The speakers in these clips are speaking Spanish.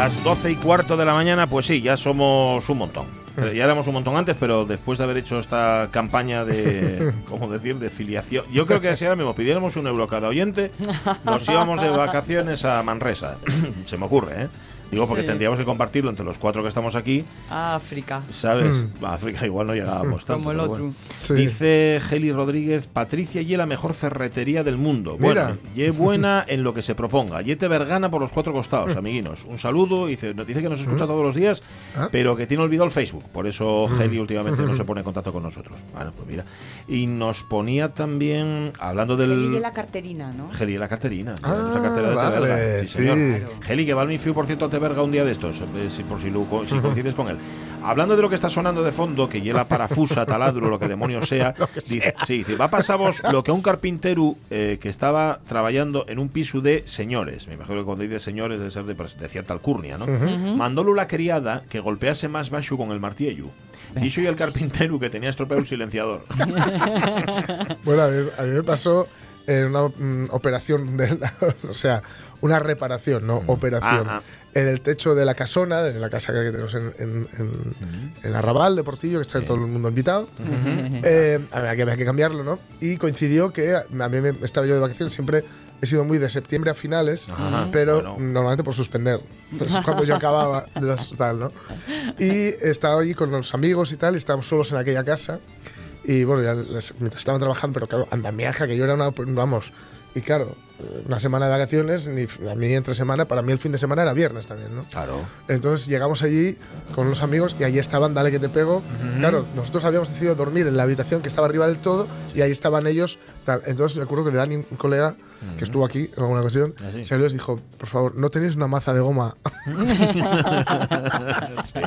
Las 12 y cuarto de la mañana, pues sí, ya somos un montón. Eh, Ya éramos un montón antes, pero después de haber hecho esta campaña de, ¿cómo decir?, de filiación. Yo creo que si ahora mismo pidiéramos un euro cada oyente, nos íbamos de vacaciones a Manresa. Se me ocurre, ¿eh? Digo, porque Sí. tendríamos que compartirlo entre los cuatro que estamos aquí, África. ¿sabes? A África igual no llegábamos tanto. Como el otro. bueno. Sí. Dice Geli Rodríguez, Patricia y la mejor ferretería del mundo. Mira. Bueno, ye buena en lo que se proponga. Yete vergana por los cuatro costados, amiguinos. Un saludo. Dice, nos dice que nos escucha todos los días, Ah. pero que tiene olvidado el Facebook. Por eso Geli últimamente no se pone en contacto con nosotros. Bueno, pues mira. Y nos ponía también, hablando del... Geli de la carterina, ¿no? Geli, la carterina. Ah, cartera de vale. Sí, señor. sí. Geli, que va al por cierto, a Teberga un día de estos, eh, si, por si, lo si coincides con él. Hablando de lo que está sonando de fondo, que lleva parafusa, taladro, lo que demonios sea, dice, sí, dice, va pasamos lo que un carpintero eh, que estaba trabajando en un piso de señores, me imagino que cuando dice señores debe ser de, de cierta alcurnia, ¿no? Mandólo la criada que golpease más bajo con el martillo. Y soy el carpintero que tenía estropeado un silenciador. Bueno, a mí, a mí me pasó en una mm, operación, de la- o sea, una reparación, no operación, Ah, ah. En el techo de la casona, de la casa que tenemos en, en, en- en Arrabal de Portillo, que está todo el mundo invitado. Eh, a ver, había que, había que cambiarlo, ¿no? Y coincidió que a mí me, estaba yo de vacaciones, siempre he sido muy de septiembre a finales, Ajá, pero bueno. normalmente por suspender. Eso es cuando yo acababa de las- tal, ¿no? Y estaba allí con los amigos y tal, y estábamos solos en aquella casa. Y bueno, ya les- mientras estaban trabajando, pero claro, andamiaja, que yo era una. Vamos. Y claro, eh, una semana de vacaciones, ni a mí entre semana, para mí el fin de semana era viernes también, ¿no? Claro. Entonces llegamos allí con unos amigos y allí estaban, dale que te pego. Claro, nosotros habíamos decidido dormir en la habitación que estaba arriba del todo y ahí estaban ellos. Tal. Entonces me acuerdo que Dani, un colega que estuvo aquí en alguna ocasión, Ah, y les dijo, por favor, ¿no tenéis una maza de goma? sí.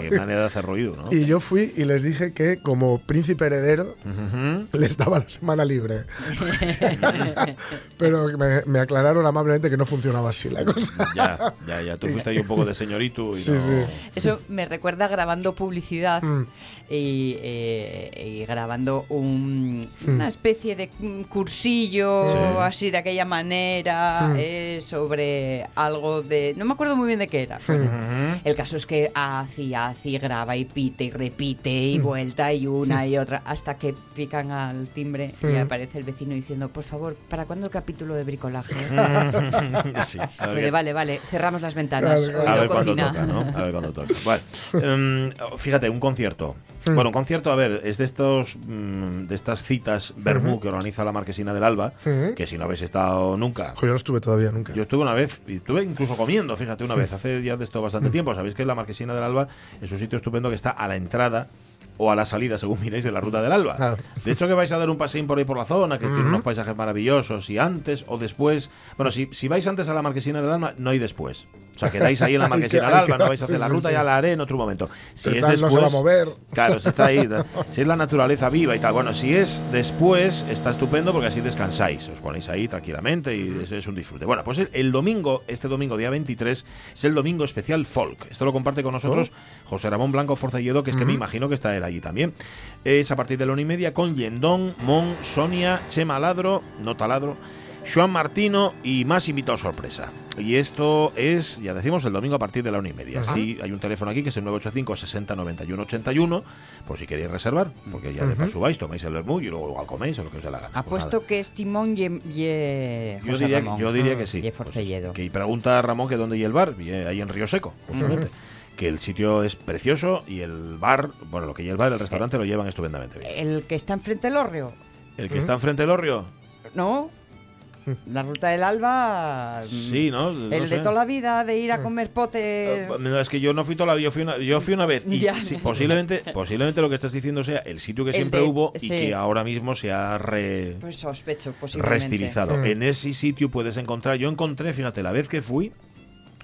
Qué, manera de hacer ruido, ¿no? Y yo fui y les dije que como príncipe heredero Ujú. les daba la semana libre. Pero me, me aclararon amablemente que no funcionaba así la cosa. Ya, ya, ya. Tú fuiste ahí un poco de señorito y Sí, no... sí. Eso me recuerda grabando publicidad Mm. Y, eh, y grabando un- una especie de mm, cursillo Sí. así de aquella manera Mm. eh, sobre algo de... No me acuerdo muy bien de qué era. Bueno, El caso es que hacía, hacía, graba y pite y repite y vuelta y una y otra hasta que pican al timbre y aparece el vecino diciendo, por favor, ¿para cuándo el capítulo de bricolaje? sí. A vale, vale, cerramos las ventanas. A ver cuándo cocina. toca, ¿no? A ver cuándo toca. Vale. Em, fíjate, un concierto. Mm. Bueno, un concierto, a ver, es de estos mm, de estas citas Bermú que organiza la Marquesina del Alba, que si no habéis estado nunca, Jo, yo no estuve todavía nunca. Yo estuve una vez, y estuve incluso comiendo, fíjate, una vez, hace ya de esto bastante tiempo. Sabéis que la Marquesina del Alba es un sitio estupendo que está a la entrada o a la salida, según miréis, de la ruta del Alba. Claro. De hecho, que vais a dar un paseín por ahí por la zona, que tiene unos paisajes maravillosos, y antes o después. Bueno, si, si vais antes a la Marquesina del Alba, no hay después. O sea, quedáis ahí en la Marquesina del Alba, no vais a hacer sí, la ruta, sí. ya la haré en otro momento. Si Pero es no después. se va a mover. Claro, si está ahí. si es la naturaleza viva y tal. Bueno, si es después, está estupendo porque así descansáis. Os ponéis ahí tranquilamente y es, es un disfrute. Bueno, pues el, el domingo, este domingo, día 23, es el domingo especial folk. Esto lo comparte con nosotros José Ramón Blanco Forcelledo, que es que me imagino que está allí también. Es a partir de la una y media con Yendón, Mon, Sonia, Chema Ladro, no Taladro. Joan Martino y más invitados sorpresa. Y esto es, ya decimos, el domingo a partir de la una y media. Sí, hay un teléfono aquí que es el 985 60 91 81, por si queréis reservar, porque ya de paso vais, tomáis el vermú y luego igual coméis o lo que os dé la gana. Pues Apuesto nada. que es Timón y, y yo José diría, Ramón. yo diría que sí. Y Forcelledo. que pregunta a Ramón que dónde y el bar, y, eh, ahí en Río Seco, justamente. Que el sitio es precioso y el bar, bueno, lo que y el bar, el restaurante lo llevan estupendamente bien. El que está enfrente del Orrio, El que está enfrente del Orrio, ¿no? La ruta del Alba. mm, sí, ¿no? No el sé. de toda la vida de ir a comer potes. Eh, no, es que yo no fui toda la yo fui una, yo fui una vez y Ya. sí, posiblemente posiblemente lo que estás diciendo sea el sitio que El siempre de- hubo y sí. que ahora mismo se ha re- Pues sospecho, posiblemente. restilizado. Mm. En ese sitio puedes encontrar, yo encontré, fíjate, la vez que fui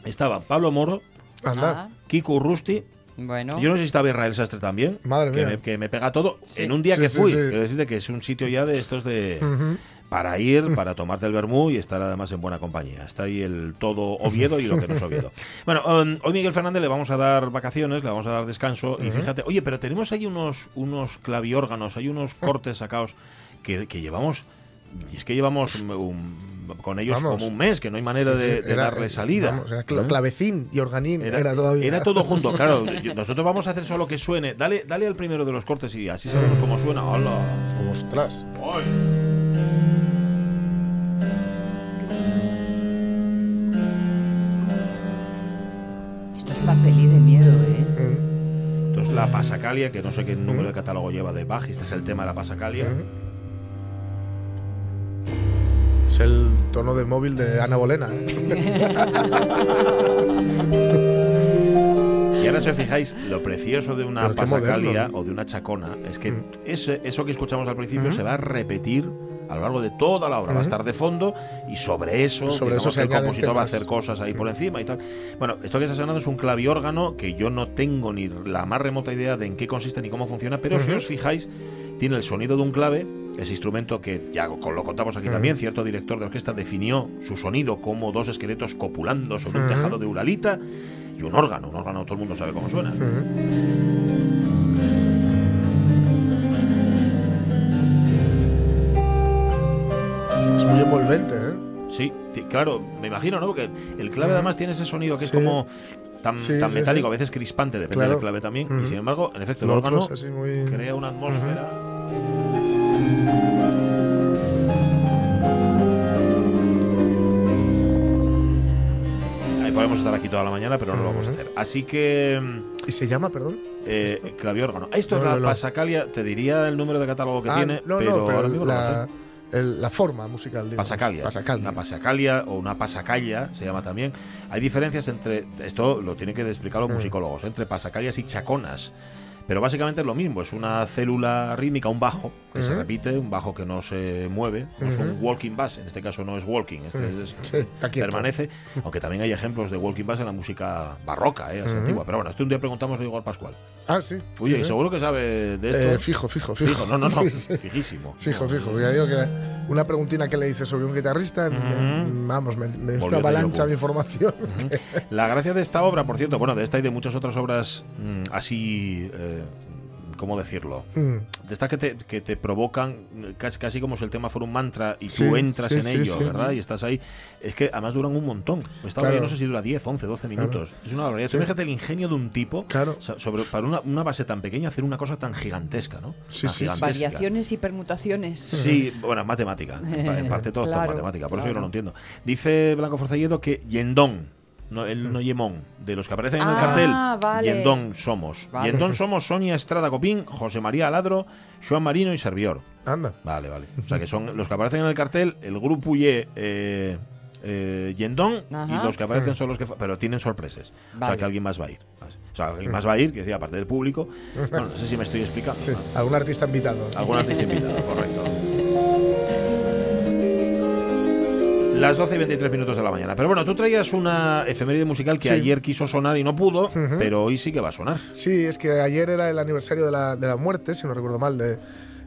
estaba Pablo Moro, Anda. Ah, Kiko Urrusti, bueno. yo no sé si estaba Israel Sastre también, Madre que mía. me, que me pega todo Sí. en un día Sí, que fui. sí. Quiero decirte que es un sitio ya de estos de para ir, para tomarte el vermú y estar además en buena compañía. Está ahí el todo Oviedo y lo que no es Oviedo. Bueno, um, hoy Miguel Fernández le vamos a dar vacaciones, le vamos a dar descanso y fíjate, oye, pero tenemos ahí unos, unos claviórganos, hay unos cortes sacados que, que llevamos, y es que llevamos un- con ellos Vamos. como un mes, que no hay manera Sí, sí, de, de era- darle salida. vamos, era ¿Eh? clavecín y organín. Era, Era, todavía. era todo junto, claro. Nosotros vamos a hacer solo que suene. Dale, dale al primero de los cortes y así sabemos cómo suena. ¡Hala! Ostras. Esto es una peli de miedo, ¿eh? Mm. Entonces la Pasacalia, que no sé qué número de catálogo lleva de Bach, este es el tema de la Pasacalia. Es el tono de móvil de Ana Bolena. ¿eh? Y ahora si os fijáis, lo precioso de una Pasacalia o de una Chacona es que Mm. eso que escuchamos al principio se va a repetir a lo largo de toda la obra, va a estar de fondo y sobre eso, Sobre digamos eso se que el compositor va a hacer cosas ahí por encima y tal. Bueno, esto que está sonando es un claviórgano que yo no tengo ni la más remota idea de en qué consiste ni cómo funciona, pero si os fijáis, tiene el sonido de un clave, ese instrumento que ya lo contamos aquí también, cierto director de orquesta definió su sonido como dos esqueletos copulando sobre un tejado de uralita y un órgano, un órgano todo el mundo sabe cómo suena. Es muy envolvente, ¿eh? Sí, claro, me imagino, ¿no? Porque el clave además tiene ese sonido que es como tan, Sí, tan sí, metálico, a veces crispante, depende Claro. del clave también. Y sin embargo, en efecto, el Lo órgano es así muy... crea una atmósfera. Aquí toda la mañana, pero no lo vamos a hacer. Así que, ¿Y se llama, perdón? eh, claviórgano. Esto es No, la no, no. Pasacalia, te diría el número de catálogo que Ah, tiene, pero, pero ahora mismo la, el- la forma musical. digamos. Pasacalia. Pasacalia. Una pasacalia o una pasacalla se llama también. Hay diferencias entre, esto lo tienen que explicar Mm. los musicólogos, entre pasacalias y chaconas. Pero básicamente es lo mismo, es una célula rítmica, un bajo que se Ujú. repite, un bajo que no se mueve, no es un walking bass, en este caso no es walking, este Mm. es- Sí, permanece, aunque también hay ejemplos de walking bass en la música barroca, eh, antigua. Pero bueno, este un día preguntamos a Igor Pascual. Ah, sí. Oye, sí, y seguro que sabe de esto. Eh, fijo, fijo, fijo. Fijo, no, no, no, Sí, fijísimo. Fijo, fijo. Ya digo que una preguntina que le hice sobre un guitarrista, me- vamos, me, me Volvió una avalancha de información. La gracia de esta obra, por cierto, bueno, de esta y de muchas otras obras mm, así, eh, ¿cómo decirlo? Mm. De estas que te, que te provocan, casi, casi como si el tema fuera un mantra y Sí, tú entras sí, en sí, ello, sí. ¿verdad? Y estás ahí. Es que además duran un montón. Esta Claro. no sé si dura 10, 11, 12 minutos. Es una barbaridad. Sí. Fíjate el ingenio de un tipo Claro. sobre, para una, una base tan pequeña hacer una cosa tan gigantesca, ¿no? Tan gigantesca. Variaciones y permutaciones. Sí, bueno, es matemática. En pa- En parte todo está en Claro, matemática, por eso yo no lo entiendo. Dice Blanco Forcelledo que Yendón, no, el no Yemón, de los que aparecen en el Ah, cartel, vale. Yendón somos. Vale. Yendón somos Sonia Estrada Copín, José María Aladro, Joan Marino y Servior. Anda. Vale, vale. O sea que son los que aparecen en el cartel, el grupo Ye, eh, eh, Yendón, y Ajá. los que aparecen son los que. Pero tienen sorpresas. O sea Vale. que alguien más va a ir. O sea, alguien más va a ir, que decía, aparte del público. Bueno, no sé si me estoy explicando. Sí, ¿no? algún artista invitado. Algún artista invitado, correcto. Las 12 y 23 minutos de la mañana. Pero bueno, tú traías una efeméride musical que Sí. ayer quiso sonar y no pudo, pero hoy sí que va a sonar. Sí, es que ayer era el aniversario de la, de la muerte, si no recuerdo mal, de.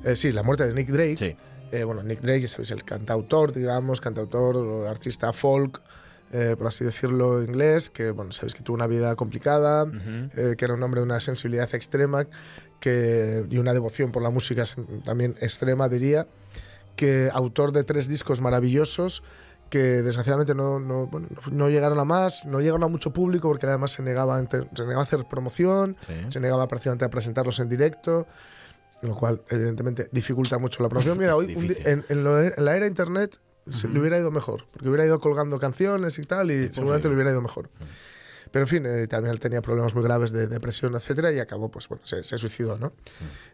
eh, sí, la muerte de Nick Drake. Sí. Eh, bueno, Nick Drake, ya sabéis, el cantautor, digamos, cantautor, artista folk, eh, por así decirlo, inglés, que, bueno, sabéis que tuvo una vida complicada, eh, que era un hombre de una sensibilidad extrema que, y una devoción por la música también extrema, diría, que autor de tres discos maravillosos que desgraciadamente no, no, bueno, no- llegaron a más, no llegaron a mucho público porque además se negaba, se negaba a hacer promoción, Sí. se negaba prácticamente a presentarlos en directo, lo cual evidentemente dificulta mucho la promoción. Mira, hoy en, en lo- en la era internet se le hubiera ido mejor, porque hubiera ido colgando canciones y tal y seguramente le hubiera ido mejor. Pero en fin, eh, también él tenía problemas muy graves de depresión, etcétera, y acabó, pues bueno, se, se suicidó, ¿no?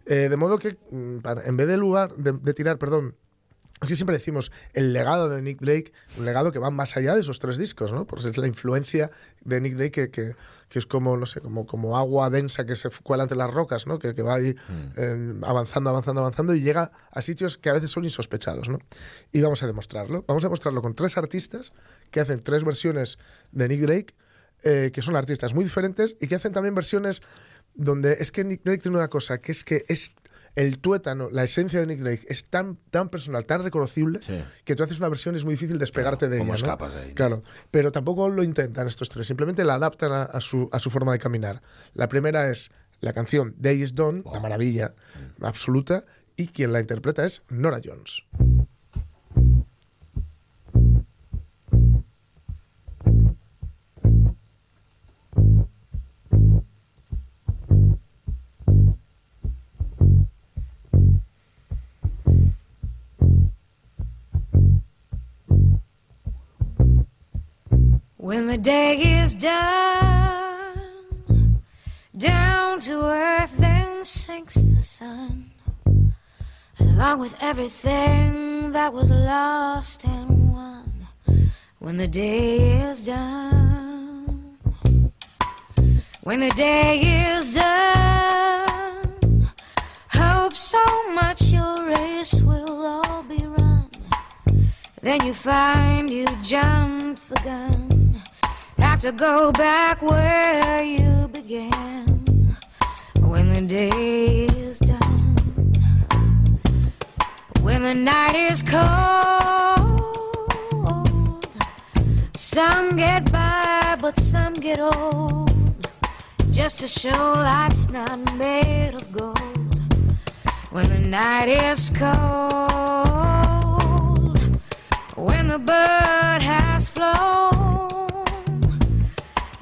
Eh, de modo que, mm, en vez de lugar, de, de tirar, perdón, así siempre decimos el legado de Nick Drake, un legado que va más allá de esos tres discos, ¿no? Pues es la influencia de Nick Drake que, que, que es como, no sé, como, como agua densa que se cuela entre las rocas, ¿no? Que, que va ahí eh, avanzando, avanzando, avanzando y llega a sitios que a veces son insospechados, ¿no? Y vamos a demostrarlo. Vamos a demostrarlo con tres artistas que hacen tres versiones de Nick Drake eh, que son artistas muy diferentes y que hacen también versiones donde es que Nick Drake tiene una cosa, que es que es el tuétano, la esencia de Nick Drake es tan, tan personal, tan reconocible, Sí. que tú haces una versión y es muy difícil despegarte Claro, de ¿cómo ella. ¿no? de ahí, no? Claro, pero tampoco lo intentan estos tres, simplemente la adaptan a, a su, a su forma de caminar. La primera es la canción Day is Done, la maravilla absoluta, y quien la interpreta es Nora Jones. When the day is done, down to earth then sinks the sun, along with everything that was lost and won. When the day is done, when the day is done, hope so much your race will all be run. Then you find you jumped the gun. Have to go back where you began. When the day is done. When the night is cold. Some get by, but some get old. Just to show life's not made of gold. When the night is cold. When the bird has flown,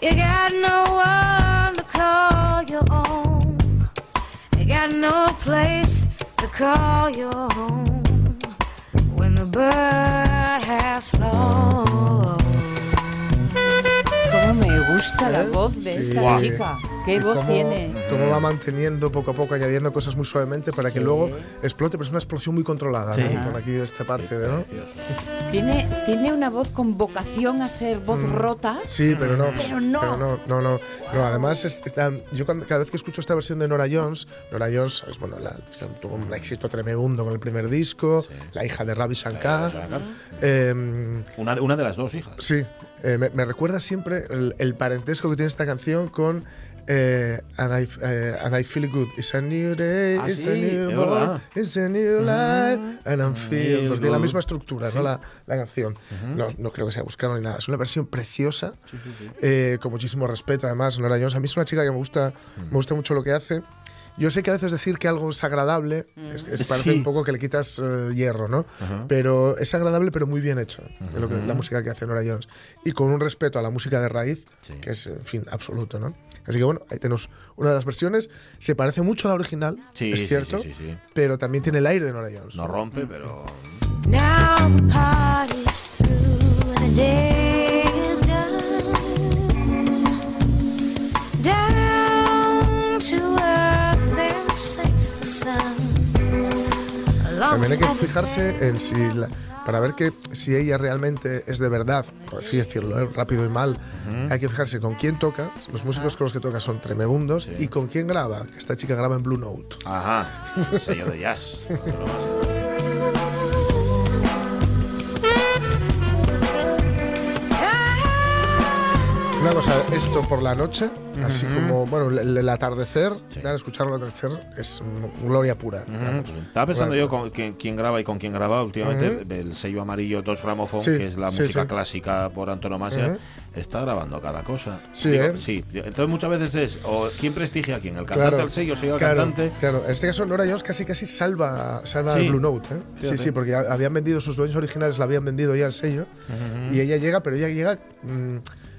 you got no one to call your own. You got no place to call your home. When the bird has flown. Cómo me gusta la ¿Eh? voz de esta chica. Qué Y voz cómo- tiene. Cómo va manteniendo poco a poco, añadiendo cosas muy suavemente para que luego explote, pero es una explosión muy controlada, ¿no? Con aquí esta parte, ¿no? Tiene, tiene una voz con vocación a ser voz rota. Sí, pero no. Pero no. Pero no, no, no. No, además, es, yo cada vez que escucho esta versión de Nora Jones, Nora Jones es, bueno, la, tuvo un éxito tremendo con el primer disco, la hija de Ravi Shankar. Shankar. Em, Una, de- una de las dos hijas. Sí, eh, me, me recuerda siempre el, el parentesco que tiene esta canción con eh, and, I, eh, and I Feel Good. It's a new day, Ah, it's sí, a new es verdad. it's a new life, and I'm feel good. Tiene la misma estructura, ¿no? La, la canción. no, no creo que sea buscado ni nada. Es una versión preciosa, eh, con muchísimo respeto, además, Nora Jones. A mí es una chica que me gusta, me gusta mucho lo que hace. Yo sé que a veces decir que algo es agradable es, es parece Sí. un poco que le quitas eh, hierro, ¿no? Pero es agradable, pero muy bien hecho, es lo que, la música que hace Nora Jones. Y con un respeto a la música de raíz, Sí. que es, en fin, absoluto, ¿no? Así que bueno, ahí tenemos una de las versiones. Se parece mucho a la original, Sí, es cierto, sí, sí, sí. pero también tiene el aire de Nora Jones. No rompe, pero. Now the party's through and the day También hay que fijarse en si, la- para ver que si ella realmente es de verdad, por así decirlo, ¿eh? rápido y mal, hay que fijarse con quién toca. Los músicos con los que toca son tremebundos y con quién graba. Esta chica graba en Blue Note. Ajá. Sello de jazz. Una cosa, esto por la noche, así como, bueno, el, el atardecer, ya escucharlo al atardecer es gloria pura. vamos. Estaba pensando Gloria yo con quién, quién graba y con quién graba últimamente el, el sello amarillo Dos Gramophone, Sí, que es la sí, música sí. clásica por antonomasia, está grabando cada cosa. Sí, Digo, ¿eh? sí. Entonces muchas veces es o quién prestigia a quién, el cantante al sello, sello al claro, cantante. Claro, en este caso Nora Jones casi casi salva, salva Sí. el Blue Note. ¿eh? Sí, sí, porque habían vendido sus dueños originales, la habían vendido ya al sello. Y ella llega, pero ella llega mm,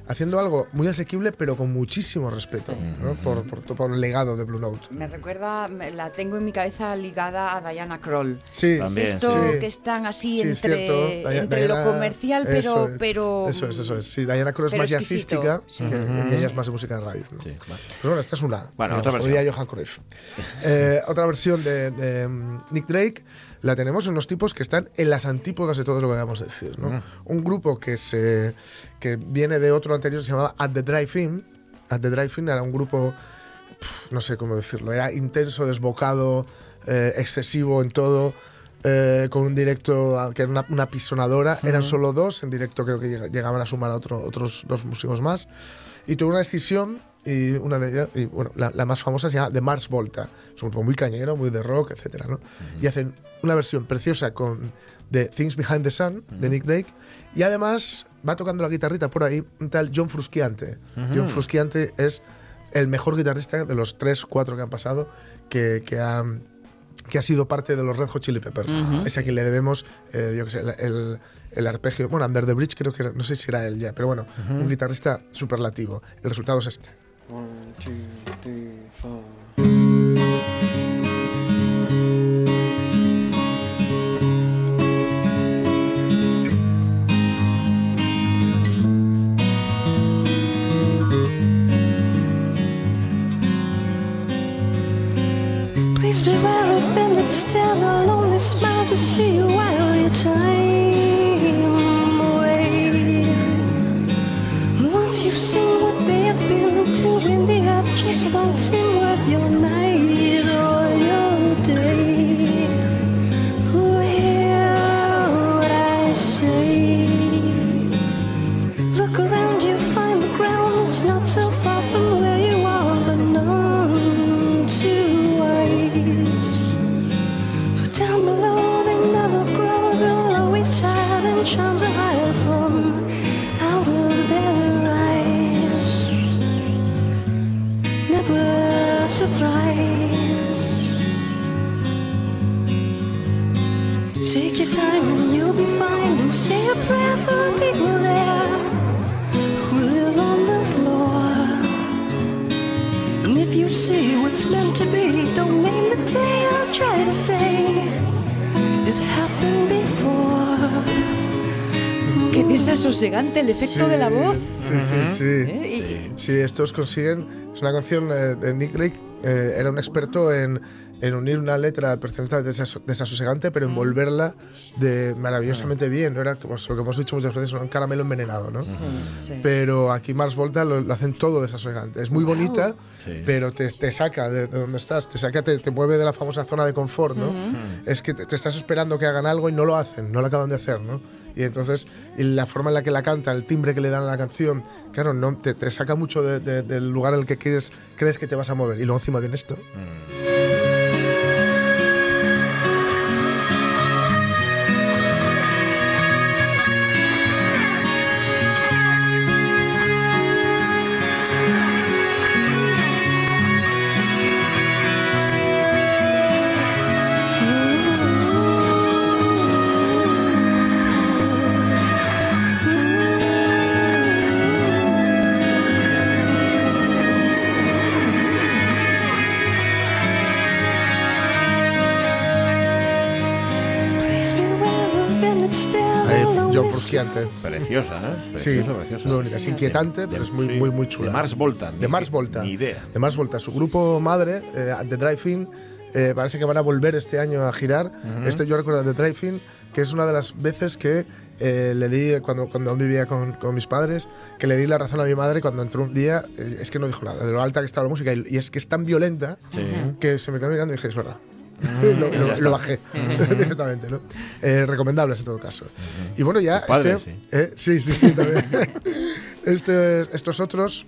haciendo algo muy asequible, pero con muchísimo respeto ¿no? por, por, por el legado de Blue Note. Me recuerda, me- la tengo en mi cabeza ligada a Diana Kroll. Sí, También, es esto sí. que están así Sí, es entre, cierto. Dia- entre Diana- lo comercial, eso pero, es, pero Eso es, eso es. Sí, Diana Kroll es pero más exquisito. jazzística Sí. que- y ella es más de música de raíz. ¿no? Sí, vale. Pues bueno, esta es una. Bueno, digamos, otra versión. Johan Cruyff. Eh, otra versión de, de, mm, Nick Drake la tenemos en unos tipos que están en las antípodas de todo lo que vamos a decir. ¿no? Un grupo que, se, que viene de otro anterior que se llamaba At the Drive-In. At the Drive-In era un grupo, pf, no sé cómo decirlo, era intenso, desbocado, eh, excesivo en todo. Eh, con un directo a- que era una, una pisonadora, eran solo dos, en directo creo que llega- llegaban a sumar a otro- otros dos músicos más. Y tuvo una decisión, y una de ellas, y bueno, la, la más famosa se llama The Mars Volta. Es un grupo muy cañero, muy de rock, etcétera, ¿no? Y hacen una versión preciosa con The Things Behind the Sun, de Nick Drake. Y además va tocando la guitarrita por ahí un tal John Frusciante. John Frusciante es el mejor guitarrista de los tres, cuatro que han pasado, que, que ha que ha sido parte de los Red Hot Chili Peppers. Es a quien le debemos, eh, yo qué sé, el, el, el arpegio. Bueno, Under the Bridge creo que era- no sé si era él ya, pero bueno, un guitarrista superlativo. El resultado es este. One, two, three, four. That stare a lonely smile to see you while your time away. Once you've seen what they have been to when the earth just won't seem worth your night el efecto de la voz. Sí, sí, sí. ¿eh? Sí, estos consiguen. Es una canción eh, de Nick Drake. eh, era un experto en, en unir una letra desaso- desasosegante, pero envolverla de maravillosamente bien. No era como lo que hemos dicho muchas veces, un caramelo envenenado, ¿no? Sí, sí. Pero aquí Mars Volta lo, lo hacen todo desasosegante. Es muy bonita, Sí. pero te, te saca de, de donde estás, te saca, te, te mueve de la famosa zona de confort, ¿no? Es que te, te estás esperando que hagan algo y no lo hacen, no lo acaban de hacer, ¿no? Y entonces la forma en la que la canta, el timbre que le dan a la canción, claro, no, te, saca mucho de- de- del lugar en el que quieres, crees que te vas a mover. Y luego encima viene esto. Please Frusciante. Preciosa, ¿eh? Sí, Preciosa, bonita. Es inquietante, pero es muy, Sí. muy, muy chula. De Mars Volta. De Mars Volta. Ni idea. De Mars Volta. Su grupo madre, eh, The Drive-In, eh, parece que van a volver este año a girar. Este yo recuerdo de The Drive-In, que es una de las veces que eh, le di, cuando, cuando aún vivía con, con mis padres, que le di la razón a mi madre cuando entró un día, eh, es que no dijo nada, de lo alta que estaba la música, y, y es que es tan violenta que se me quedó mirando y dije, es verdad. lo, lo- lo bajé directamente, ¿no? Eh, recomendables en todo caso. Y bueno, ya. Padre, este, sí. eh, sí, sí, sí, también. Este- estos otros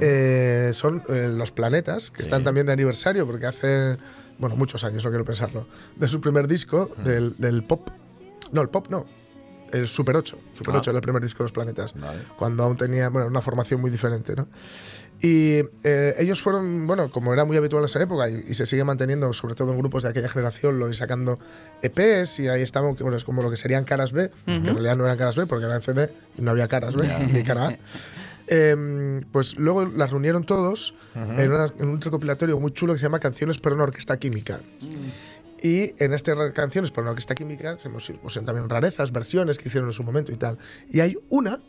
eh, son eh, los planetas, que Sí. están también de aniversario, porque hace, bueno, muchos años, no quiero pensarlo, de su primer disco, del, del pop. No, el pop no. El Super 8. Super Ah. 8 era el primer disco de los planetas. Vale. Cuando aún tenía, bueno, una formación muy diferente, ¿no? Y eh, ellos fueron, bueno, como era muy habitual en esa época y, y se sigue manteniendo, sobre todo en grupos de aquella generación, lo y sacando EPs y ahí estaban, bueno, es como lo que serían caras B, que en realidad no eran caras B porque eran CD y no había caras B, ni cara A. Em, pues luego las reunieron todos en, una- en un recopilatorio muy chulo que se llama Canciones para una orquesta química. Y en estas canciones para una orquesta química se pusieron también rarezas, versiones que hicieron en su momento y tal. Y hay una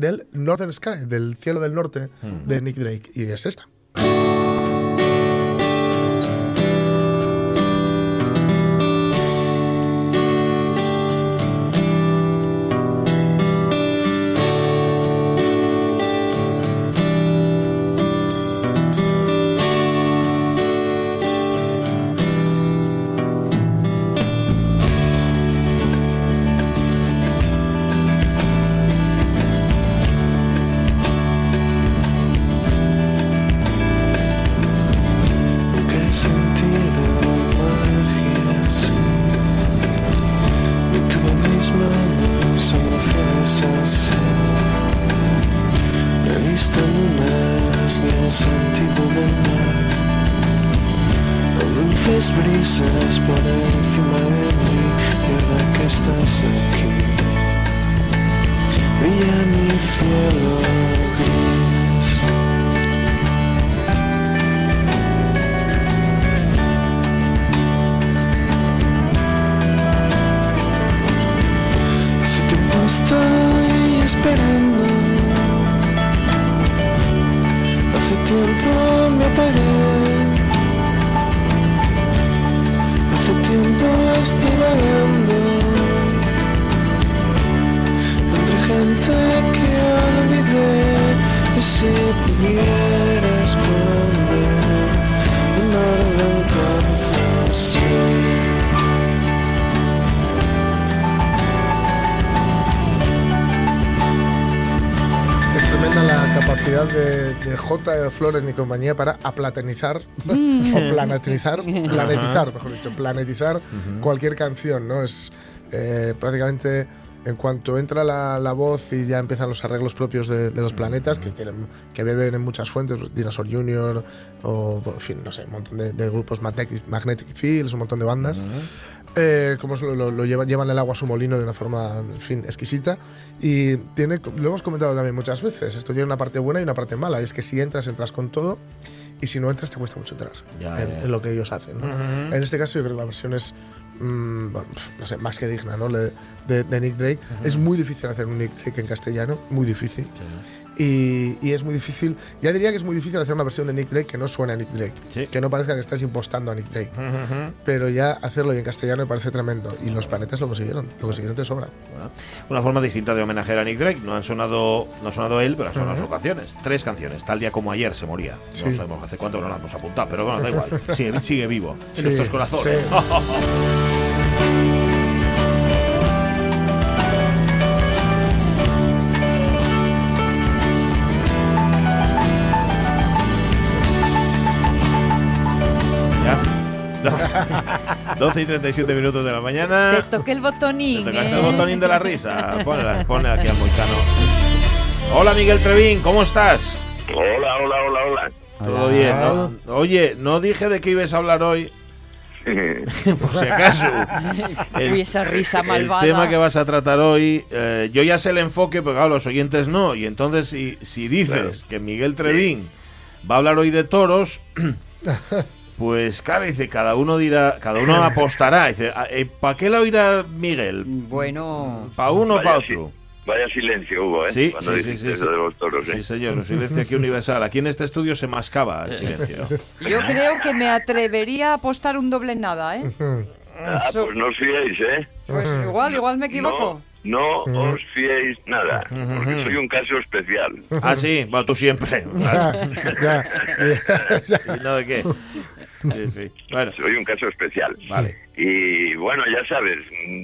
del Northern Sky, del cielo del norte de Nick Drake, y es esta. Me J. Floren y compañía para aplatanizar, o planetizar, planetizar, mejor dicho, planetizar cualquier canción, ¿no? Es eh, prácticamente en cuanto entra la, la voz y ya empiezan los arreglos propios de, de los planetas, que, que, que beben en muchas fuentes, Dinosaur Junior, o, en fin, no sé, un montón de, de grupos, Magnetic, Magnetic Fields, un montón de bandas. Eh, como lo, lo- lo llevan, llevan el agua a su molino de una forma, en fin, exquisita. Y tiene, lo hemos comentado también muchas veces, esto tiene una parte buena y una parte mala. Es que si entras, entras con todo. Y si no entras, te cuesta mucho entrar Ya, en, ya. en lo que ellos hacen. ¿no? En este caso, yo creo que la versión es, mm, bueno, no sé, más que digna, ¿no? Le- De, de Nick Drake. Es muy difícil hacer un Nick Drake en castellano, muy difícil. Y, y es muy difícil, ya diría que es muy difícil hacer una versión de Nick Drake que no suene a Nick Drake, Sí. que no parezca que estás impostando a Nick Drake. Pero ya hacerlo y en castellano me parece tremendo. Y los planetas lo consiguieron, lo consiguieron de sobra. Bueno, una forma distinta de homenajear a Nick Drake. No han sonado, no ha sonado él, pero han sonado sus canciones. Tres canciones. Tal día como ayer se moría. No Sí. sabemos hace cuánto no la hemos apuntado, pero bueno, da igual. Sigue, sigue vivo en Sí, nuestros corazones. 12 y 37 minutos de la Te mañana. toqué el botonín. Te tocaste ¿eh? el botonín de la risa. Ponle, ponle aquí al moicano. Hola Miguel Trevín, ¿cómo estás? Hola, hola, hola, hola. Todo bien, ¿no? Oye, no dije de qué ibas a hablar hoy, por si acaso. Uy, esa risa malvada. El tema que vas a tratar hoy, eh, yo ya sé el enfoque, pero claro, los oyentes no. Y entonces, si, si dices que Miguel Trevín va a hablar hoy de toros, pues claro, dice, cada uno dirá, cada uno apostará. Dice, ¿para qué la oirá Miguel? Bueno, ¿Para uno o para otro? Vaya silencio hubo, ¿eh? Sí, Cuando sí, sí, dijiste sí, eso sí. de los toros, ¿eh? Sí, señor, un silencio aquí universal. Aquí en este estudio se mascaba el silencio. yo creo que me atrevería a apostar un doble en nada, ¿eh? Ah, pues no os fiéis, ¿eh? Pues igual, igual me equivoco. No, no os fiéis nada, porque soy un caso especial. Ah, sí, bueno, tú siempre. Ya, ya, ya. ¿Y no de qué? Sí, sí. Bueno, Soy un caso especial. vale. Y bueno, ya sabes,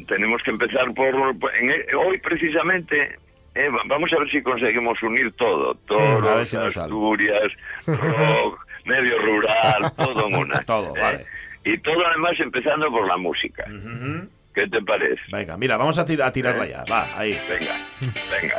tenemos que empezar por... en e- hoy precisamente eh, va- vamos a ver si conseguimos unir todo. Toros, si. Asturias, rock, medio rural, todo en una. Todo, ¿eh? vale. Y todo además empezando por la música. ¿Qué te parece? Venga, mira, vamos a, tir- a tirarla ya. Va, ahí. Venga, venga.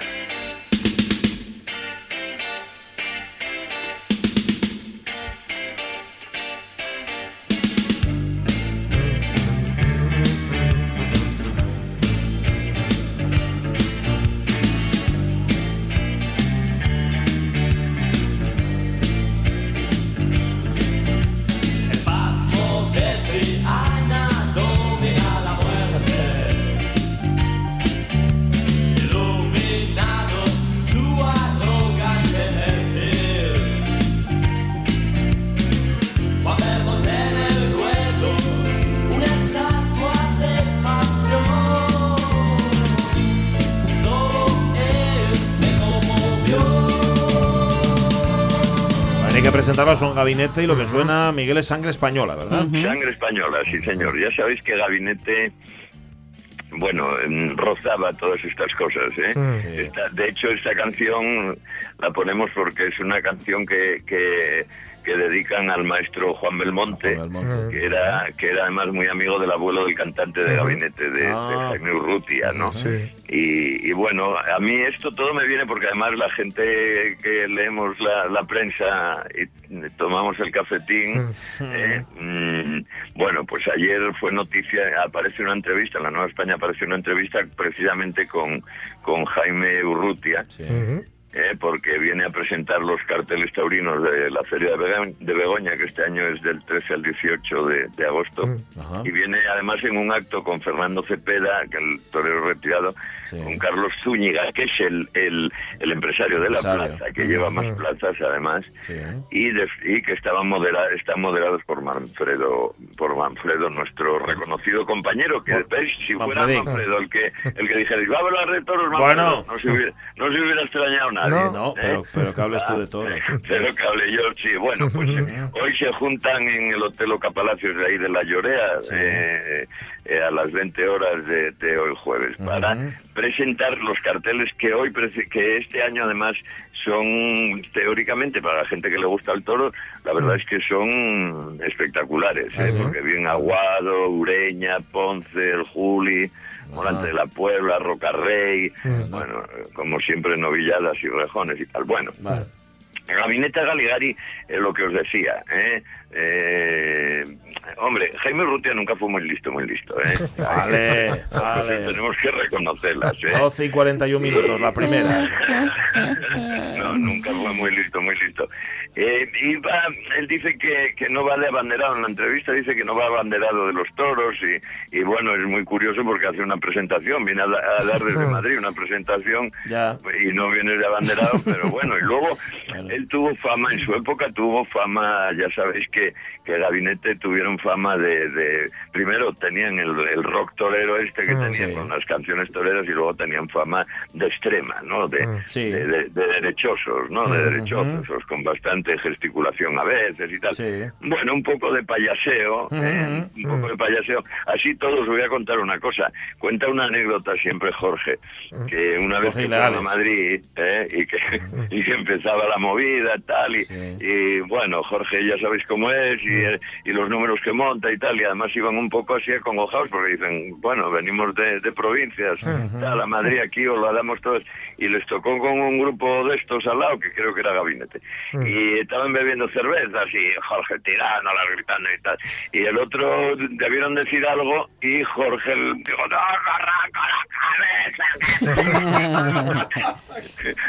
Gabinete y lo que suena, Miguel, es sangre española, ¿verdad? Sangre española, sí señor. Ya sabéis que Gabinete, bueno, em, rozaba todas estas cosas. ¿eh? Sí. Esta- de hecho, esta canción la ponemos porque es una canción que, que, que dedican al maestro Juan Belmonte, Juan Belmonte. que era que era además muy amigo del abuelo del cantante de Gabinete, de, de Ah. Jaime Urrutia, ¿no? Sí. Y, y bueno, a mí esto todo me viene porque además la gente que leemos la, la prensa y tomamos el cafetín, eh, mm, bueno, pues ayer fue noticia, aparece una entrevista, en la Nueva España apareció una entrevista precisamente con, con Jaime Urrutia, Sí. Eh, porque viene a presentar los carteles taurinos de la Feria de, Bego- de Begoña, que este año es del 13 al 18 de, de agosto. Ajá. Y viene además en un acto con Fernando Cepeda, que el torero retirado, Sí. con Carlos Zúñiga, que es el, el, el empresario de la Empresario. plaza, que lleva más plazas además, Sí. y, de- y que estaban modera, están moderados por Manfredo, por Manfredo, nuestro reconocido compañero, que ¿veis? si fuera Manfredín. Manfredo el que, el que dijera, va a hablar de toros, Manfredo", Bueno. no, se hubiera, no se hubiera extrañado nadie. No. No, ¿eh? pero, pero que hables tú de todo. Pero que hable yo, sí. Bueno, pues hoy se juntan en el Hotel Oca Palacios de ahí de La Llorea Sí. eh, eh, a las 20 horas de, de hoy jueves para presentar los carteles que hoy, que este año además son teóricamente para la gente que le gusta el toro, la verdad es que son espectaculares, ¿eh? porque bien Aguado, Ureña, Ponce, el Juli, Morante de la Puebla, Rocarrey, bueno, como siempre novilladas y rejones y tal. Bueno, Vale. gabinete Galigari, eh, lo que os decía, ¿eh? Eh, hombre, Jaime Urrutia nunca fue muy listo, muy listo, ¿eh? Vale, vale. Tenemos que reconocerlas, ¿eh? 12 y 41 minutos, la primera. No, nunca fue muy listo, muy listo. Eh, y va, él dice que, que no va de abanderado en la entrevista, dice que no va abanderado de los toros y, y bueno, es muy curioso porque hace una presentación, viene a, da- a dar desde Madrid una presentación Ya. y no viene de abanderado, pero bueno, y luego él tuvo fama, en su época tuvo fama, ya sabéis que, que el gabinete tuvieron fama de, de primero tenían el, el rock torero este que Mm, tenían sí. con las canciones toreras y luego tenían fama de extrema, ¿no? De, Mm. Sí. de, de- de derechosos, ¿no? De Ujú. derechosos, con bastante gesticulación a veces y tal. Sí. Bueno, un poco de payaseo, ¿eh? Ujú. un poco de payaseo. Así todos os voy a contar una cosa. Cuenta una anécdota siempre Jorge, que una vez que fueron a Madrid ¿eh? y, que, y que empezaba la movida tal y, y bueno, Jorge ya sabéis cómo es y, y los números que monta y tal y además iban un poco así acongojados porque dicen, bueno, venimos de, de provincias, tal, a Madrid aquí os lo damos todos y les tocó con un grupo de estos al lado que creo que era gabinete. Y estaban bebiendo cervezas y Jorge tirándolas gritando y tal. Y el otro debieron decir algo y Jorge dijo, no, no arranco la cabeza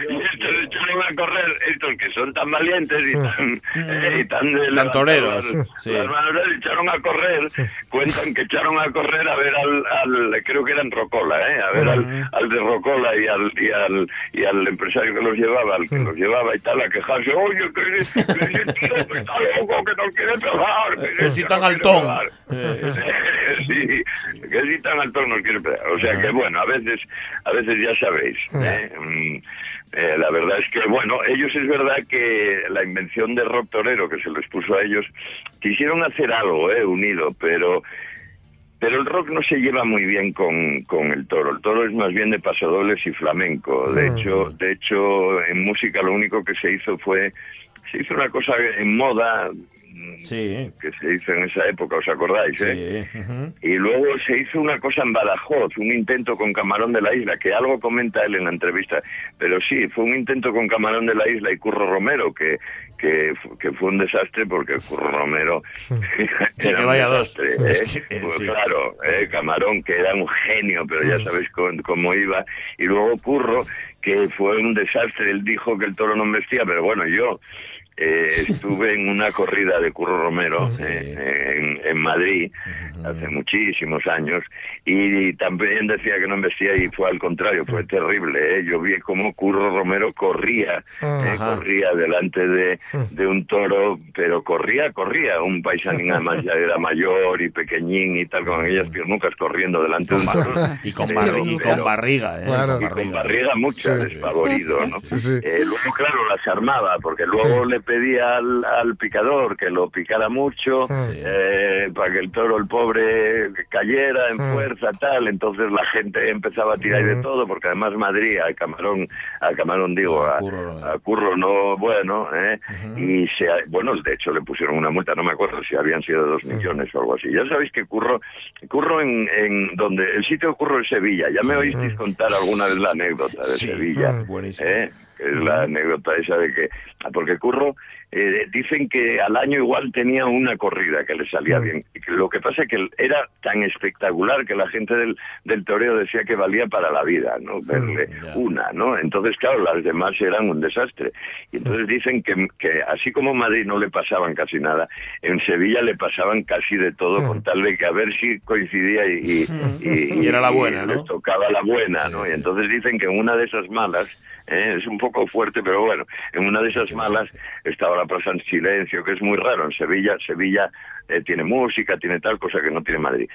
y estos echaron a correr, estos que son tan valientes y tan, eh, y tan, de toreros, las- sí. las manos, echaron a correr, cuentan que echaron a correr a ver al, al creo que era en Rocola, ¿eh? a ver al, al de Rocola y al, y al y al empresario que los llevaba, al que los llevaba y tal, a quejarse, oye, que, está loco, que nos quiere pegar, que, Que ese si tío tan nos quiere altón. pegar". Eh, sí, que si tan altón nos quiere pegar. O sea que bueno, a veces, a veces ya sabéis. ¿eh? Mm, eh, la verdad es que, bueno, ellos es verdad que la invención de rock torero que se les puso a ellos, quisieron hacer algo, eh, unido, pero Pero el rock no se lleva muy bien con, con el toro. El toro es más bien de pasodobles y flamenco. De Mm. hecho, de hecho, en música lo único que se hizo fue se hizo una cosa en moda Sí. que se hizo en esa época, ¿os acordáis? eh? Y luego se hizo una cosa en Badajoz, un intento con Camarón de la Isla, que algo comenta él en la entrevista, pero sí, fue un intento con Camarón de la Isla y Curro Romero, que, que, fu- que fue un desastre porque Curro Romero Sí, era que un vaya dos. desastre, Es ¿eh? que, eh, Pues sí. Claro, eh, Camarón, que era un genio, pero ya sabéis con- cómo iba, y luego Curro, que fue un desastre, él dijo que el toro no vestía, pero bueno, yo... eh, estuve en una corrida de Curro Romero Sí. eh, en, en Madrid hace muchísimos años y también decía que no embestía y fue al contrario, fue terrible. ¿eh? Yo vi cómo Curro Romero corría, eh, Ajá. corría delante de, de un toro, pero corría, corría. Un paisanín además ya era mayor y pequeñín y tal, con aquellas piernucas corriendo delante de un toro. Y con, barri- y con barriga, ¿eh? Claro. y con barriga mucho, Sí. desfavorido, ¿no? Sí, sí. Eh, luego, claro, las armaba, porque luego le pedía al, al picador que lo picara mucho, Sí. eh, para que el toro, el pobre, cayera en Mm. fuerza, tal. Entonces la gente empezaba a tirar de todo, porque además Madrid, al camarón, al camarón digo, A a, Curro. a Curro no, bueno, ¿eh? y se, bueno, de hecho le pusieron una multa, no me acuerdo si habían sido dos millones o algo así. Ya sabéis que Curro, Curro en, en donde, el sitio Curro es Sevilla, ya me oísteis contar alguna vez la anécdota de Sí. Sevilla. Mm. Buenísimo. ¿eh? Que es la anécdota esa de que porque Curro eh, dicen que al año igual tenía una corrida que le salía Mm. bien. Y que lo que pasa es que era tan espectacular que la gente del, del toreo decía que valía para la vida no verle ya. una no entonces claro las demás eran un desastre. Y entonces dicen que, que así como en Madrid no le pasaban casi nada en Sevilla le pasaban casi de todo con tal de que a ver si coincidía y, y, Y era la buena, les ¿no? tocaba la buena, ¿no? Y entonces dicen que en una de esas malas, eh, es un poco fuerte, pero bueno, en una de esas malas estaba la plaza en silencio, que es muy raro. En Sevilla, Sevilla eh, tiene música, tiene tal cosa que no tiene Madrid.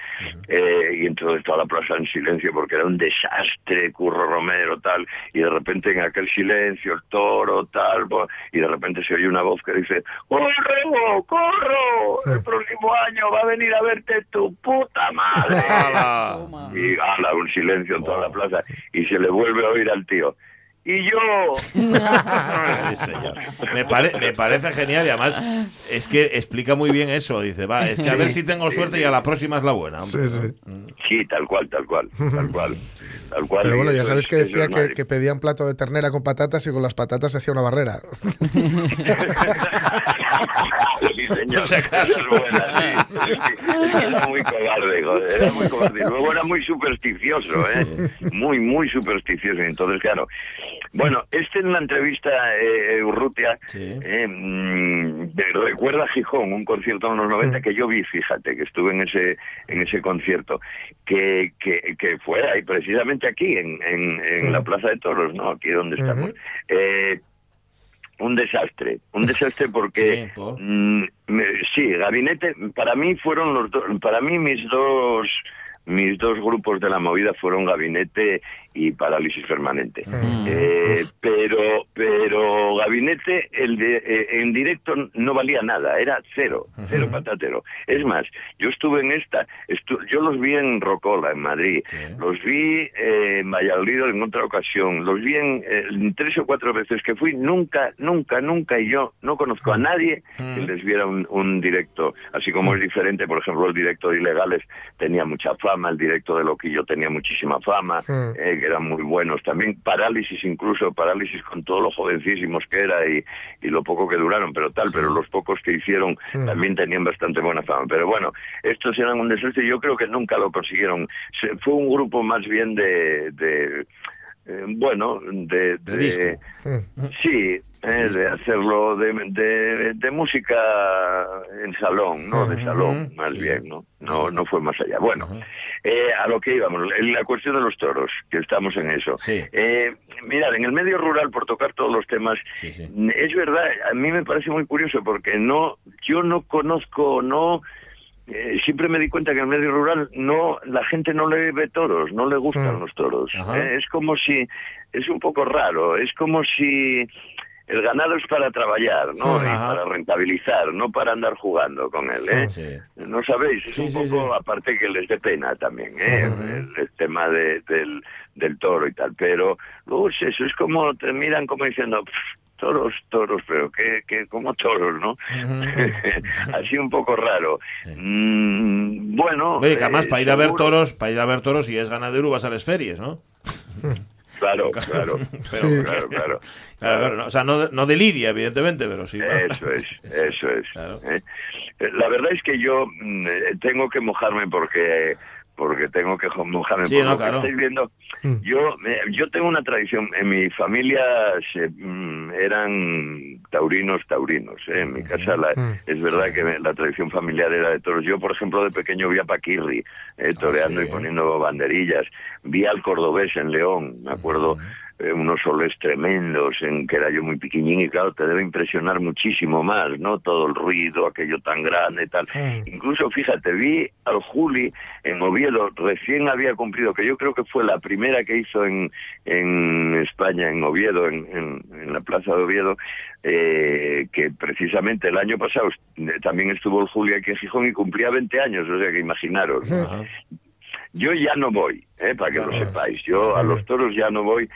Eh, y entonces estaba la plaza en silencio porque era un desastre, Curro Romero, tal. Y de repente en aquel silencio, el toro, tal, y de repente se oye una voz que dice, ¡Corro, corro! El próximo año va a venir a verte tu puta madre. Y ala, un silencio en toda la plaza. Y se le vuelve a oír al tío. Y yo. Sí, señor. Me, pare- me parece genial y además es que explica muy bien eso. Dice, va, es que a ver si tengo suerte y a la próxima es la buena. hombre. Sí, sí. Sí, tal cual, tal cual, tal cual. Tal cual. Pero bueno, ya sabes es- que decía que, que pedía un plato de ternera con patatas y con las patatas se hacía una barrera. sí, señor. Es buena, sí, Era muy cobarde, joder, era muy cobarde. Luego era muy supersticioso, ¿eh? Muy, muy supersticioso. Entonces, claro. Bueno, este en la entrevista, eh, Urrutia, Sí. eh, mm, me recuerda a Gijón, un concierto en los 90 que yo vi, fíjate, que estuve en ese en ese concierto, que, que, que fue ahí, precisamente aquí, en, en, en la Plaza de Toros, ¿no? Aquí donde estamos. Eh, un desastre, un desastre porque Sí, ¿por? mm, me- sí, gabinete para mí fueron los dos, para mí mis dos mis dos grupos de la movida fueron gabinete y parálisis permanente. Eh, pero pero gabinete el de, eh, en directo no valía nada, era cero, cero patatero. Es más, yo estuve en esta, estu- yo los vi en Rocola, en Madrid, los vi eh, en Valladolid en otra ocasión, los vi en, eh, en tres o cuatro veces que fui, nunca, nunca, nunca, y yo no conozco a nadie que les viera un, un directo, así como es diferente, por ejemplo, el directo de Ilegales tenía mucha fama, el directo de Loquillo tenía muchísima fama, eh, que eran muy buenos también, parálisis incluso, parálisis con todo lo jovencísimos que era y, y lo poco que duraron, pero tal, pero los pocos que hicieron también tenían bastante buena fama. Pero bueno, estos eran un desastre, yo creo que nunca lo consiguieron. Se- fue un grupo más bien de... de eh, bueno, de, De disco. Sí, eh, de hacerlo de, de, de música en salón, ¿no? De salón, más bien, ¿no? No, no fue más allá. Bueno, eh, a lo que íbamos, la cuestión de los toros, que estamos en eso. Sí. Eh, mirad, en el medio rural, por tocar todos los temas, Sí, sí. es verdad, a mí me parece muy curioso porque no, yo no conozco, no, eh, siempre me di cuenta que en el medio rural no, la gente no le ve toros, no le gustan Mm. los toros. Eh, es como si, es un poco raro, es como si el ganado es para trabajar, ¿no? Y para rentabilizar, no para andar jugando con él, ¿eh? Sí. No sabéis, es Sí, un sí, poco, sí. aparte que les dé pena también, ¿eh? el, el tema de- del, del toro y tal, pero luego es eso, es como, te miran como diciendo, "Pff, toros, toros, pero que, que como toros, ¿no? Así un poco raro. Mm, bueno... Oye, que además eh, para ir a ver toros, para ir a ver toros, si es ganadero, vas a las ferias, ¿no? Claro, claro, Pero- Sí. claro, claro. Claro, claro, no, o sea, no de, no de Lidia, evidentemente, pero sí. Eso es, eso es. Claro. ¿eh? Eh, La verdad es que yo mm, eh, tengo que mojarme porque porque tengo que mojarme Sí, por no, lo que estáis viendo. Mm. Yo yo tengo una tradición. En mi familia se, mm, eran taurinos, taurinos. ¿eh? En mi casa la- Mm. es verdad que la tradición familiar era de toros. Yo, por ejemplo, de pequeño vi a Paquirri eh, toreando sí, y poniendo banderillas. Vi al cordobés en León, me acuerdo eh, unos soles tremendos en que era yo muy pequeñín y claro, te debe impresionar muchísimo más, ¿no? Todo el ruido, aquello tan grande y tal. Incluso, fíjate, vi al Juli en Oviedo, recién había cumplido, que yo creo que fue la primera que hizo en, en España, en Oviedo, en, en- en la plaza de Oviedo, eh, que precisamente el año pasado también estuvo el Juli aquí en Gijón y cumplía 20 años, o sea que imaginaros. Yo ya no voy, ¿eh? para que lo sepáis. Yo a los toros ya no voy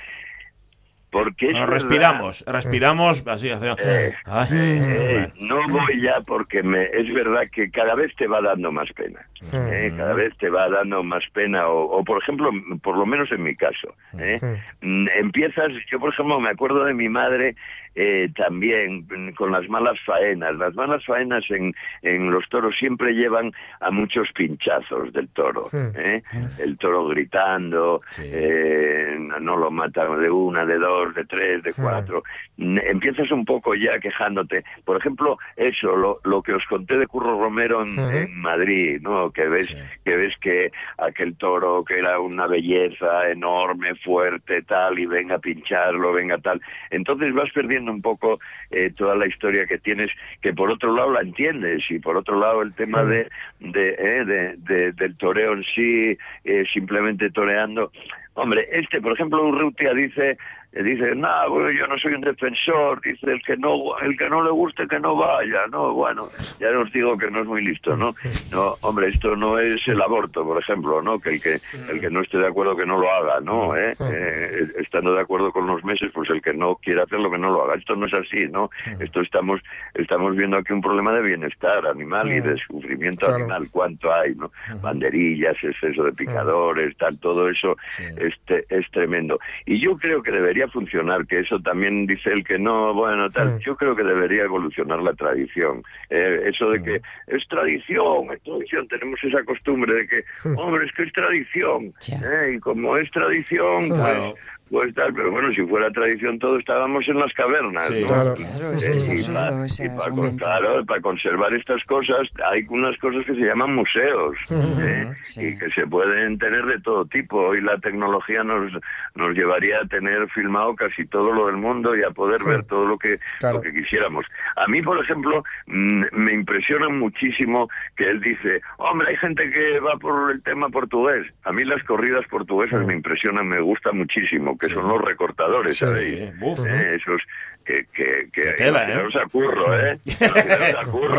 porque No, verdad- respiramos, respiramos, así hacemos. Eh, Ay, eh, no voy ya porque me es verdad que cada vez te va dando más pena. ¿eh? Cada vez te va dando más pena, o, o, por ejemplo, por lo menos en mi caso. ¿eh? Mm, Empiezas, yo por ejemplo me acuerdo de mi madre eh, también con las malas faenas. Las malas faenas en, en los toros siempre llevan a muchos pinchazos del toro. ¿eh? El toro gritando, Sí. eh, no lo matan de una, de dos, de tres, de cuatro. Empiezas un poco ya quejándote. Por ejemplo, eso, lo, lo que os conté de Curro Romero en Madrid, ¿no? Que ves, que ves que aquel toro que era una belleza enorme, fuerte, tal, y venga a pincharlo, venga tal. Entonces vas perdiendo un poco eh, toda la historia que tienes, que por otro lado la entiendes, y por otro lado el tema de, de, eh, de- de- del toreo en sí, eh, simplemente toreando. Hombre, este, por ejemplo, Urrutia dice, dice, no, bueno, yo no soy un defensor, dice, el que no, el que no le guste que no vaya, no, bueno, ya os digo que no es muy listo, ¿no? No, hombre, esto no es el aborto, por ejemplo, ¿no? Que el que, el que no esté de acuerdo que no lo haga, ¿no? ¿Eh? Eh, estando de acuerdo con los meses, pues el que no quiera hacerlo que no lo haga. Esto no es así, ¿no? Esto estamos, estamos viendo aquí un problema de bienestar animal y de sufrimiento Claro. animal, cuánto hay, ¿no? Banderillas, exceso de picadores, tal, todo eso este, es tremendo. Y yo creo que debería funcionar, que eso también dice el que no, bueno, tal, yo creo que debería evolucionar la tradición. Eh, eso de que es tradición, es tradición, tenemos esa costumbre de que, hombre, es que es tradición. ¿eh? Y como es tradición, Claro. pues, pues tal, pero bueno, si fuera tradición todo estábamos en las cavernas, Sí. ¿no? Claro. Claro, es que es Eh, y absurdo pa- ese y pa- argumento. claro, para conservar estas cosas hay unas cosas que se llaman museos ¿eh? Sí. y que se pueden tener de todo tipo. Hoy la tecnología nos, nos llevaría a tener filmado casi todo lo del mundo y a poder ver todo lo que, Claro. lo que quisiéramos. A mí, por ejemplo, me impresiona muchísimo que él dice, hombre, hay gente que va por el tema portugués. A mí las corridas portuguesas me impresionan, me gusta muchísimo, que son los recortadores, Sí. ¿sabéis? Sí, buf. Eh, esos que, que, que tela, ¿eh? Curro, ¿eh? Curro,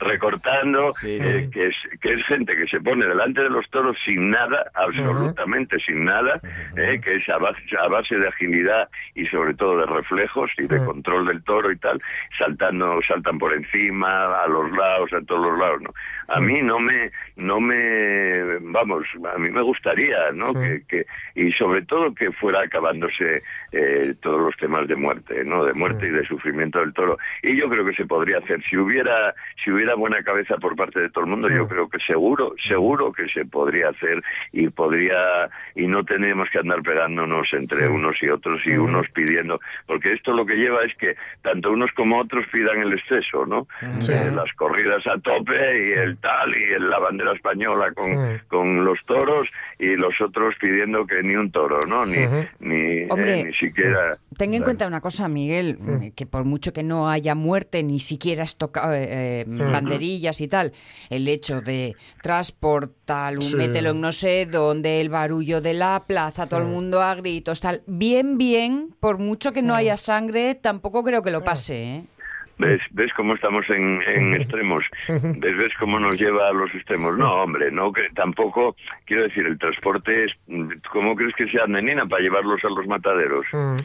recortando, Sí. eh, que, es, que es gente que se pone delante de los toros sin nada, absolutamente sin nada, eh, que es a base, a base de agilidad y sobre todo de reflejos y de control del toro y tal, saltando, saltan por encima, a los lados, a todos los lados, ¿no? A mí no me, no me, vamos, a mí me gustaría, ¿no? Que, que, y sobre todo que fuera acabándose eh, todos los temas de muerte, ¿no? De muerte y de sufrimiento del toro. Y yo creo que se podría hacer. Si hubiera, si hubiera buena cabeza por parte de todo el mundo, yo creo que seguro, seguro que se podría hacer y podría, y no tenemos que andar pegándonos entre unos y otros y unos pidiendo, porque esto lo que lleva es que tanto unos como otros pidan el exceso, ¿no? Eh, las corridas a tope y el tal y el- la bandera española con, Mm. Con los toros y los otros pidiendo que ni un toro, ¿no? Ni, Ujú. ni, eh, ni siquiera... Ten en cuenta una cosa, Miguel, que por mucho que no haya muerte, ni siquiera has tocado eh, eh, banderillas y tal, el hecho de transportar, Sí. mételo en no sé dónde, el barullo de la plaza, todo el mundo a gritos, tal. Bien, bien, por mucho que no haya sangre, tampoco creo que lo pase, ¿eh? ¿Ves, ¿Ves cómo estamos en, en extremos? ¿Ves, ¿Ves cómo nos lleva a los extremos? No, hombre, no que tampoco, quiero decir, el transporte es, ¿cómo crees que sea menina para llevarlos a los mataderos?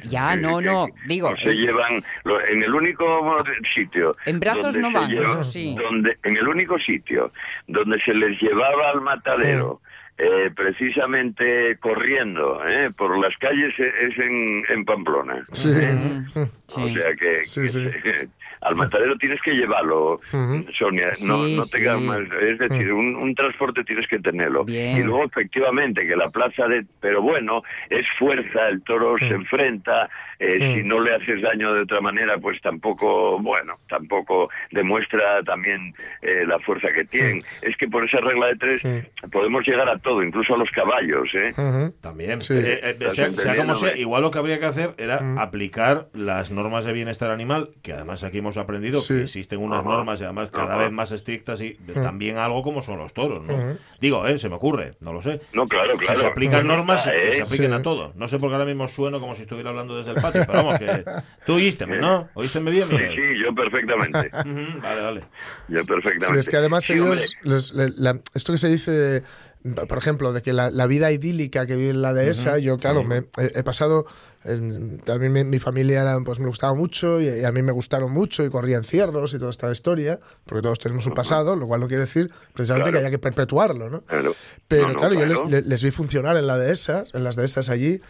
Ya, no, que- no, digo, se llevan lo- en el único sitio En brazos no se van, lleva- eso sí. donde en el único sitio donde se les llevaba al matadero eh, precisamente corriendo eh, por las calles eh, es en, en Pamplona Sí. ¿eh? Sí. o sea que, Sí, que sí. Al matadero tienes que llevarlo Sonia no, Sí, no te sí. más es decir un, un transporte tienes que tenerlo. Bien. y luego efectivamente que la plaza de pero bueno es fuerza el toro se enfrenta eh, si no le haces daño de otra manera pues tampoco bueno tampoco demuestra también eh, la fuerza que tiene. Es que por esa regla de tres podemos llegar a todo incluso a los caballos ¿eh? También. Sí. Eh, eh, sea, sea como sea, igual lo que habría que hacer era aplicar las normas de bienestar animal, que además aquí hemos aprendido Sí. que existen unas Ajá. normas y además cada Ajá. vez más estrictas y de- también algo como son los toros, ¿no? Digo, eh, se me ocurre, no lo sé. no claro Si claro se aplican Bueno, normas, que ¿eh? se apliquen Sí. a todo. No sé por qué ahora mismo sueno como si estuviera hablando desde el patio, pero vamos, que tú oísteme, ¿no? ¿Oísteme bien, sí Miguel? sí yo perfectamente vale, vale. yo perfectamente Sí, es que además Sí, ellos, la- esto que se dice, de- por ejemplo, de que la, la vida idílica que vive en la dehesa, yo claro, me, he, he pasado, en- también mi, mi familia era, pues me gustaba mucho y, y a mí me gustaron mucho y corría en cierros y toda esta historia, porque todos tenemos un pasado, lo cual no quiere decir precisamente Claro. que haya que perpetuarlo, ¿no? Claro. Pero No, no, claro, yo les, claro. le- les vi funcionar en la dehesas, en las dehesas allí.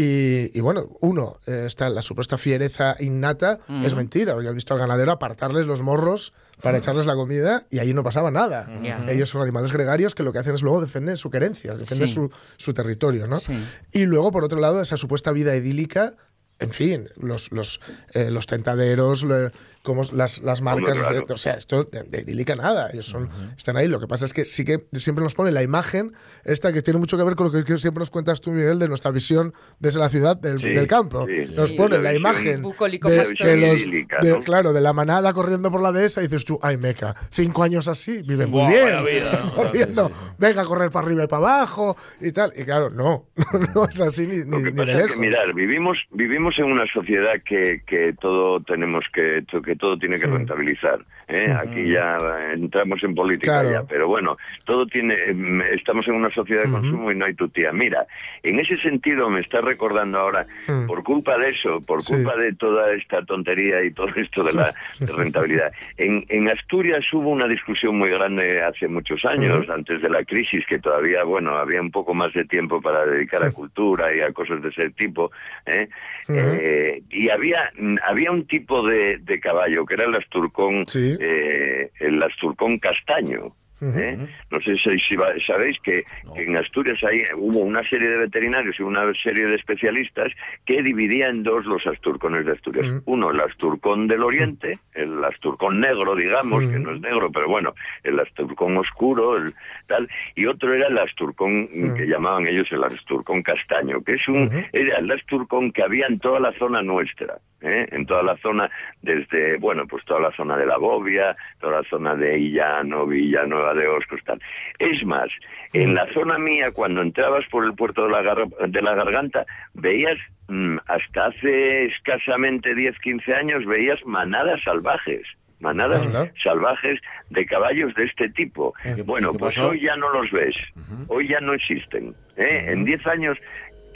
Y, y bueno, uno, eh, está la supuesta fiereza innata, es mentira. Yo he visto al ganadero apartarles los morros para echarles la comida y allí no pasaba nada. Ellos son animales gregarios que lo que hacen es luego defender su querencia, defender Sí. su, su territorio, ¿no? Sí. Y luego, por otro lado, esa supuesta vida idílica, en fin, los, los, eh, los tentaderos, como las, las marcas, claro. o sea, esto de, de nada, ellos son, están ahí. Lo que pasa es que sí que siempre nos pone la imagen esta que tiene mucho que ver con lo que, que siempre nos cuentas tú, Miguel, de nuestra visión desde la ciudad, del, Sí, del campo. sí, nos sí, pone la imagen de, los, ¿no? claro, de la manada corriendo por la dehesa y dices tú, ay, meca, cinco años así, vive muy Buah, bien, vida, corriendo, Sí, sí. venga a correr para arriba y para abajo y tal. Y claro, no, no es así ni, Lo ni, que ni pasa de es lejos. que, mirar, vivimos, vivimos en una sociedad que, que todo tenemos que, que todo tiene que rentabilizar. ¿eh? Aquí ya eh, entramos en política Claro. ya, pero bueno, todo tiene, em, estamos en una sociedad de consumo y no hay tutía. Mira, en ese sentido me está recordando ahora, por culpa de eso, por Sí. culpa de toda esta tontería y todo esto de la de rentabilidad. En, en Asturias hubo una discusión muy grande hace muchos años, antes de la crisis, que todavía, bueno, había un poco más de tiempo para dedicar a cultura y a cosas de ese tipo. ¿eh? Eh, y había, había un tipo de, de caballo que era el asturcón, Sí. eh, el asturcón castaño. ¿Eh? No sé si, sabéis que, que en Asturias hay, hubo una serie de veterinarios y una serie de especialistas que dividían en dos los asturcones de Asturias. Ujú. Uno, el asturcón del oriente, el asturcón negro, digamos, que no es negro, pero bueno, el asturcón oscuro, el tal, y otro era el asturcón mm, que llamaban ellos el asturcón castaño, que es un, era el asturcón que había en toda la zona nuestra. ¿Eh? en toda la zona, desde, bueno, pues toda la zona de la Bobia, toda la zona de Illano, Villanueva de Oscos, tal. Es más, en la zona mía, cuando entrabas por el puerto de la, Gar- de la Garganta, veías, mm, hasta hace escasamente 10, 15 años, veías manadas salvajes. Manadas salvajes de caballos de este tipo. ¿Y qué- Bueno, pues pasó? hoy ya no los ves. Hoy ya no existen. ¿eh? En 10 años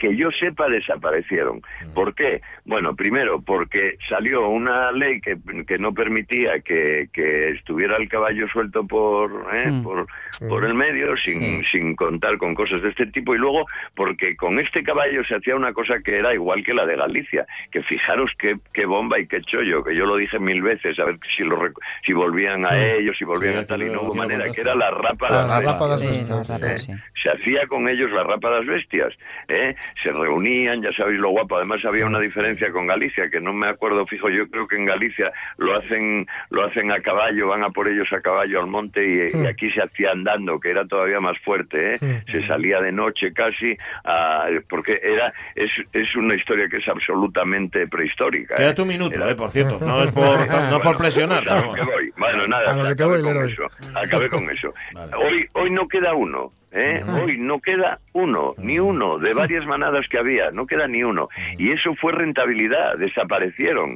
que yo sepa desaparecieron. ¿Por qué? Bueno, primero porque salió una ley que, que no permitía que, que estuviera el caballo suelto por, ¿eh? Mm. por, por el medio sin, Sí. sin contar con cosas de este tipo y luego porque con este caballo se hacía una cosa que era igual que la de Galicia, que fijaros qué, qué bomba y qué chollo, que yo lo dije mil veces, a ver si lo si volvían a ellos, si volvían Sí, a tal y no hubo manera, que era la rapa Ah, de la las bestias, la se hacía con ellos la rapa de las bestias, ¿eh? se reunían, ya sabéis lo guapo, además había una diferencia con Galicia, que no me acuerdo fijo, yo creo que en Galicia lo hacen lo hacen a caballo, van a por ellos a caballo al monte y, y aquí se hacían andando, que era todavía más fuerte, ¿eh? se salía de noche casi, a- porque era es, es una historia que es absolutamente prehistórica. ¿eh? Quédate un minuto, Era- eh, por cierto. No es por, no por presionar. pues a lo no. que voy. Bueno, nada, acabé con eso. Acabé con eso. Vale. Hoy, hoy no queda uno. ¿Eh? Hoy no queda uno, ni uno, de varias manadas que había, no queda ni uno. Y eso fue rentabilidad, desaparecieron.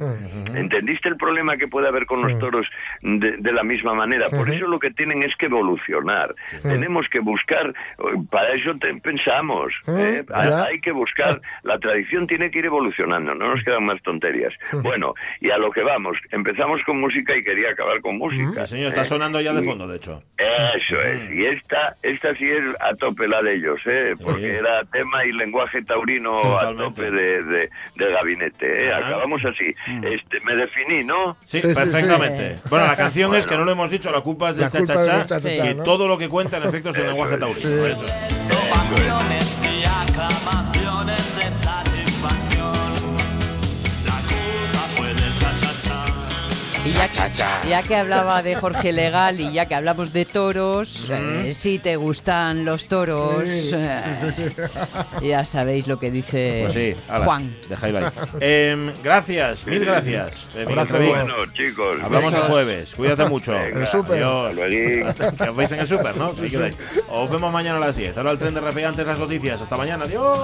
¿Entendiste el problema que puede haber con los toros de, de la misma manera? Por eso lo que tienen es que evolucionar. Tenemos que buscar, eh, para eso te- pensamos, ¿eh? Hay que buscar, la tradición tiene que ir evolucionando, no nos quedan más tonterías. Bueno, y a lo que vamos, empezamos con música y quería acabar con música. Sí, señor, está ¿eh? sonando ya de fondo, de hecho. eso es, y esta, esta sí es a tope la de ellos, ¿eh? porque Sí. era tema y lenguaje taurino Totalmente. a tope de, de, del gabinete. ¿eh? Acabamos así. Este, me definí, ¿no? Sí, perfectamente. sí. Bueno, la canción es que no lo hemos dicho, la culpa es del es cha-cha-cha, y ¿no? todo lo que cuenta en efecto es el Eso lenguaje taurino. Eso Y ya, ya que hablaba de Jorge Legal y ya que hablamos de toros, eh, si te gustan los toros, Sí, eh, sí, sí, sí. ya sabéis lo que dice Pues sí, ala, Juan. Em, gracias, mil gracias. eh. Bueno, chicos. Hablamos el jueves. Cuídate mucho. Venga, El súper. Adiós. hasta luego. Que os veis en el súper, ¿no? Os vemos mañana a las 10. Ahora el tren de Rapegantes, las noticias. Hasta mañana. Adiós.